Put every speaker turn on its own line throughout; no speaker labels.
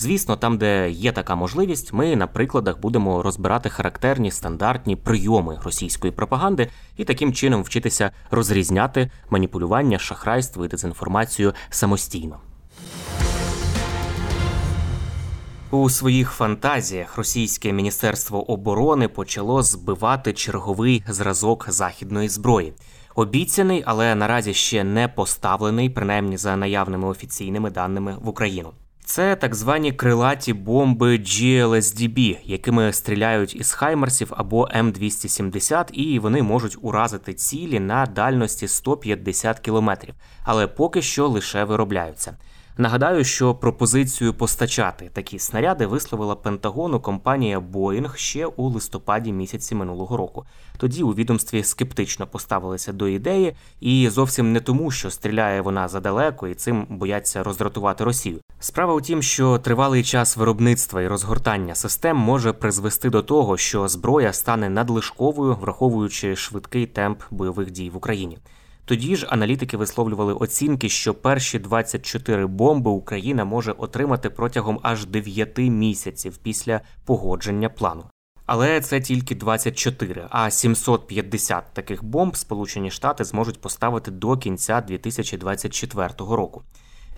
Звісно, там, де є така можливість, ми на прикладах будемо розбирати характерні стандартні прийоми російської пропаганди і таким чином вчитися розрізняти маніпулювання, шахрайство і дезінформацію самостійно. У своїх фантазіях російське міністерство оборони почало збивати черговий зразок західної зброї. Обіцяний, але наразі ще не поставлений, принаймні за наявними офіційними даними в Україну. Це так звані крилаті бомби GLSDB, якими стріляють із Хаймерсів або М270, і вони можуть уразити цілі на дальності 150 кілометрів, але поки що лише виробляються. Нагадаю, що пропозицію постачати такі снаряди висловила Пентагону компанія Boeing ще у листопаді місяці минулого року. Тоді у відомстві скептично поставилися до ідеї, і зовсім не тому, що стріляє вона задалеко і цим бояться роздратувати Росію. Справа у тім, що тривалий час виробництва і розгортання систем може призвести до того, що зброя стане надлишковою, враховуючи швидкий темп бойових дій в Україні. Тоді ж аналітики висловлювали оцінки, що перші 24 бомби Україна може отримати протягом аж 9 місяців після погодження плану. Але це тільки 24, а 750 таких бомб Сполучені Штати зможуть поставити до кінця 2024 року.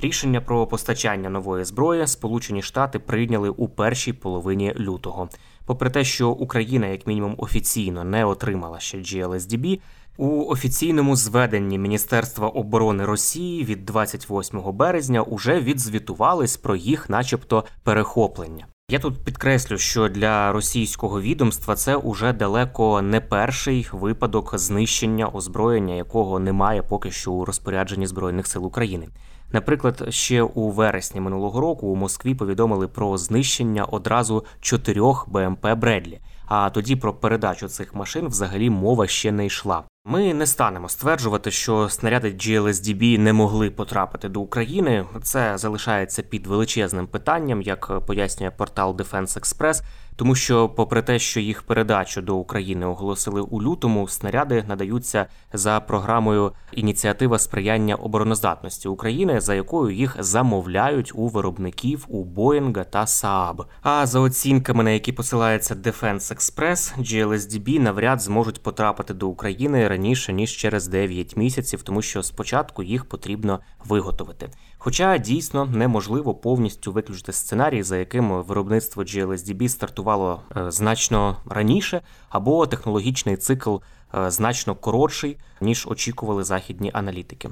Рішення про постачання нової зброї Сполучені Штати прийняли у першій половині лютого. Попри те, що Україна, як мінімум, офіційно не отримала ще GLSDB, у офіційному зведенні Міністерства оборони Росії від 28 березня уже відзвітувались про їх, начебто, перехоплення. Я тут підкреслю, що для російського відомства це уже далеко не перший випадок знищення озброєння, якого немає поки що у розпорядженні збройних сил України. Наприклад, ще у вересні минулого року у Москві повідомили про знищення одразу чотирьох БМП Бредлі. А тоді про передачу цих машин взагалі мова ще не йшла. Ми не станемо стверджувати, що снаряди GLSDB не могли потрапити до України. Це залишається під величезним питанням, як пояснює портал Defense Express, тому що, попри те, що їх передачу до України оголосили у лютому, снаряди надаються за програмою ініціатива сприяння обороноздатності України, за якою їх замовляють у виробників у Боїнга та Saab. А за оцінками, на які посилається Defense Express, GLSDB навряд зможуть потрапити до України раніше ніж через 9 місяців, тому що спочатку їх потрібно виготовити. Хоча дійсно неможливо повністю виключити сценарій, за яким виробництво GLSDB стартувало е, значно раніше, або технологічний цикл е, значно коротший, ніж очікували західні аналітики.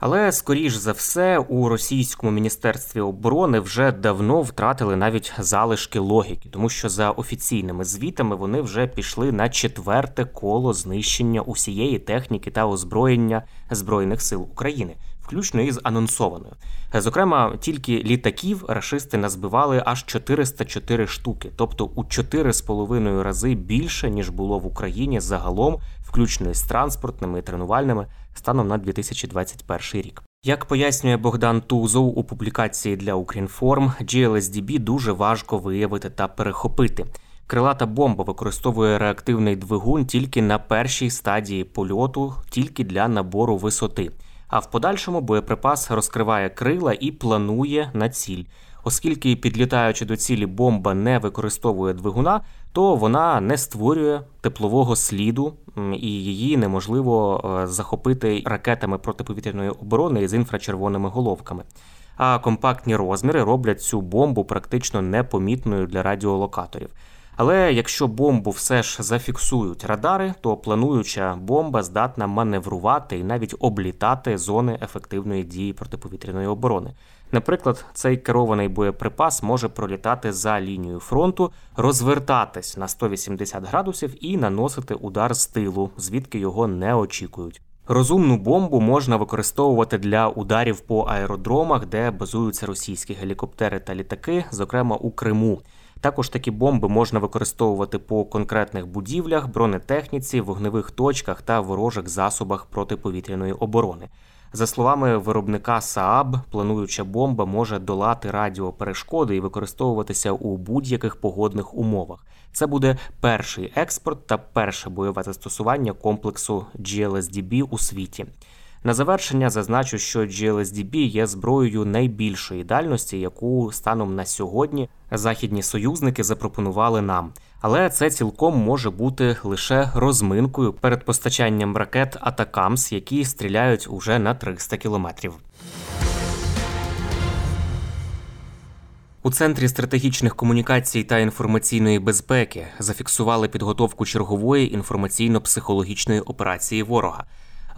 Але скоріш за все у російському міністерстві оборони вже давно втратили навіть залишки логіки, тому що за офіційними звітами вони вже пішли на четверте коло знищення усієї техніки та озброєння збройних сил України, включно із анонсованою. Зокрема, тільки літаків рашисти назбивали аж 404 штуки, тобто у 4,5 рази більше ніж було в Україні загалом, включно із транспортними і тренувальними станом на 2021 рік. Як пояснює Богдан Тузов у публікації для Укрінформ, GLSDB дуже важко виявити та перехопити. Крилата бомба використовує реактивний двигун тільки на першій стадії польоту, тільки для набору висоти. А в подальшому боєприпас розкриває крила і планує на ціль. Оскільки підлітаючи до цілі бомба не використовує двигуна, то вона не створює теплового сліду, і її неможливо е, захопити ракетами протиповітряної оборони з інфрачервоними головками. А компактні розміри роблять цю бомбу практично непомітною для радіолокаторів. Але якщо бомбу все ж зафіксують радари, то плануюча бомба здатна маневрувати і навіть облітати зони ефективної дії протиповітряної оборони. Наприклад, цей керований боєприпас може пролітати за лінією фронту, розвертатись на 180 градусів і наносити удар з тилу, звідки його не очікують. Розумну бомбу можна використовувати для ударів по аеродромах, де базуються російські гелікоптери та літаки, зокрема у Криму. Також такі бомби можна використовувати по конкретних будівлях, бронетехніці, вогневих точках та ворожих засобах протиповітряної оборони. За словами виробника Saab, плануюча бомба може долати радіоперешкоди і використовуватися у будь-яких погодних умовах. Це буде перший експорт та перше бойове застосування комплексу GLSDB у світі. На завершення зазначу, що GLSDB є зброєю найбільшої дальності, яку станом на сьогодні західні союзники запропонували нам. Але це цілком може бути лише розминкою перед постачанням ракет Атакамс, які стріляють уже на 300 кілометрів. У центрі стратегічних комунікацій та інформаційної безпеки зафіксували підготовку чергової інформаційно-психологічної операції ворога.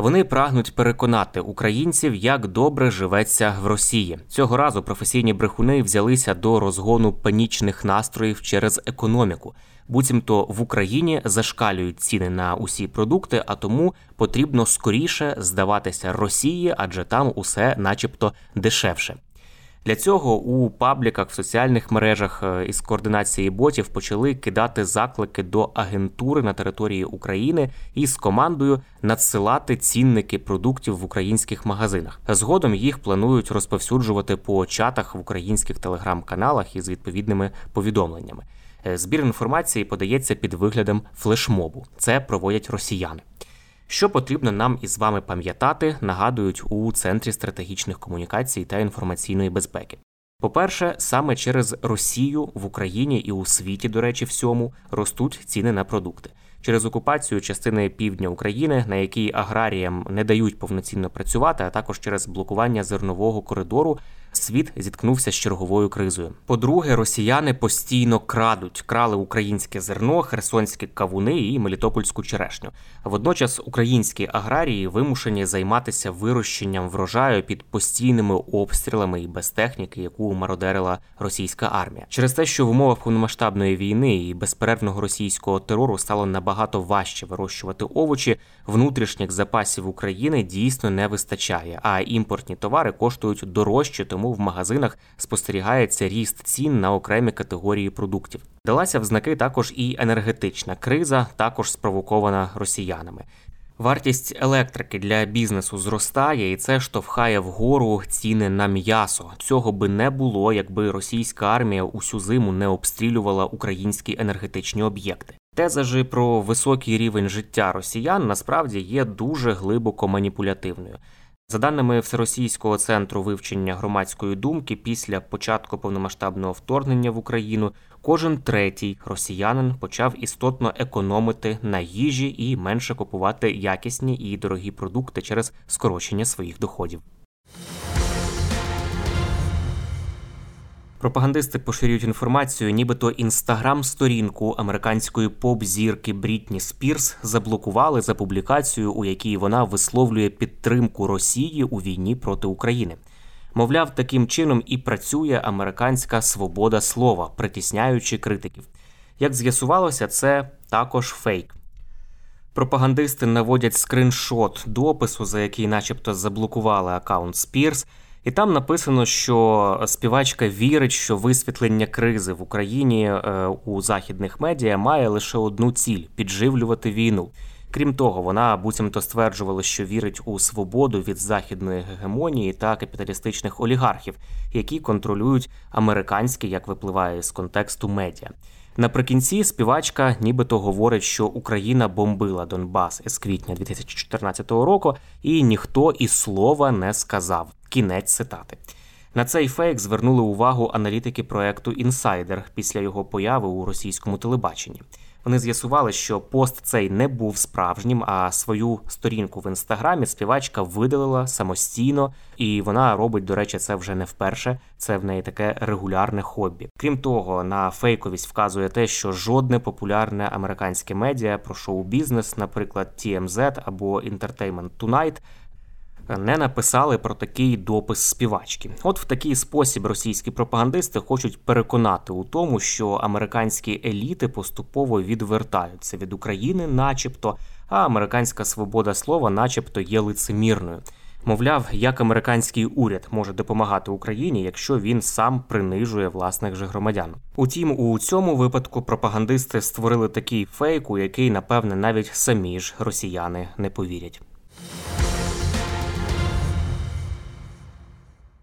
Вони прагнуть переконати українців, як добре живеться в Росії. Цього разу професійні брехуни взялися до розгону панічних настроїв через економіку. Буцімто в Україні зашкалюють ціни на усі продукти, а тому потрібно скоріше здаватися Росії, адже там усе, начебто, дешевше. Для цього у пабліках в соціальних мережах е, із координації ботів почали кидати заклики до агентури на території України і з командою надсилати цінники продуктів в українських магазинах. Згодом їх планують розповсюджувати по чатах в українських телеграм-каналах із відповідними повідомленнями. Е, збір інформації подається під виглядом флешмобу. Це проводять росіяни. Що потрібно нам із вами пам'ятати, нагадують у Центрі стратегічних комунікацій та інформаційної безпеки. По-перше, саме через Росію в Україні і у світі, до речі, всьому ростуть ціни на продукти. Через окупацію частини півдня України, на якій аграріям не дають повноцінно працювати, а також через блокування зернового коридору, світ зіткнувся з черговою кризою. По-друге, росіяни постійно крадуть, крали українське зерно, херсонські кавуни і мелітопольську черешню. Водночас українські аграрії вимушені займатися вирощенням врожаю під постійними обстрілами і без техніки, яку мародерила російська армія. Через те, що в умовах повномасштабної війни і безперервного російського терору стало набагато важче вирощувати овочі, внутрішніх запасів України дійсно не вистачає, а імпортні товари коштують дорожче, тому в магазинах спостерігається ріст цін на окремі категорії продуктів. Далася в знаки також і енергетична криза, також спровокована росіянами. Вартість електрики для бізнесу зростає, і це штовхає вгору ціни на м'ясо. Цього би не було, якби російська армія усю зиму не обстрілювала українські енергетичні об'єкти. Теза ж про високий рівень життя росіян насправді є дуже глибоко маніпулятивною. За даними Всеросійського центру вивчення громадської думки, після початку повномасштабного вторгнення в Україну кожен третій росіянин почав істотно економити на їжі і менше купувати якісні і дорогі продукти через скорочення своїх доходів. Пропагандисти поширюють інформацію, нібито інстаграм-сторінку американської поп-зірки Брітні Спірс заблокували за публікацію, у якій вона висловлює підтримку Росії у війні проти України. Мовляв, таким чином і працює американська свобода слова, притісняючи критиків. Як з'ясувалося, це також фейк. Пропагандисти наводять скриншот допису, за який, начебто, заблокували аккаунт Спірс. І там написано, що співачка вірить, що висвітлення кризи в Україні е, у західних медіа має лише одну ціль підживлювати війну. Крім того, вона буцімто стверджувала, що вірить у свободу від західної гегемонії та капіталістичних олігархів, які контролюють американські, як випливає з контексту медіа. Наприкінці співачка нібито говорить, що Україна бомбила Донбас з квітня 2014 року, і ніхто і слова не сказав. Кінець цитати. На цей фейк звернули увагу аналітики проекту Інсайдер після його появи у російському телебаченні. Вони з'ясували, що пост цей не був справжнім, а свою сторінку в інстаграмі співачка видалила самостійно, і вона робить, до речі, це вже не вперше. Це в неї таке регулярне хобі. Крім того, на фейковість вказує те, що жодне популярне американське медіа про шоу-бізнес, наприклад, TMZ або Entertainment Tonight, не написали про такий допис співачки. От в такий спосіб російські пропагандисти хочуть переконати у тому, що американські еліти поступово відвертаються від України, начебто, а американська свобода слова, начебто, є лицемірною. Мовляв, як американський уряд може допомагати Україні, якщо він сам принижує власних же громадян. Утім, у цьому випадку пропагандисти створили такий фейк, у який, напевне, навіть самі ж росіяни не повірять.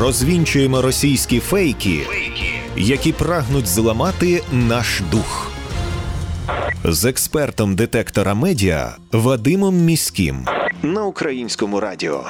Розвінчуємо російські
фейки,
які прагнуть зламати наш дух. З експертом детектора медіа Вадимом Міським на українському радіо.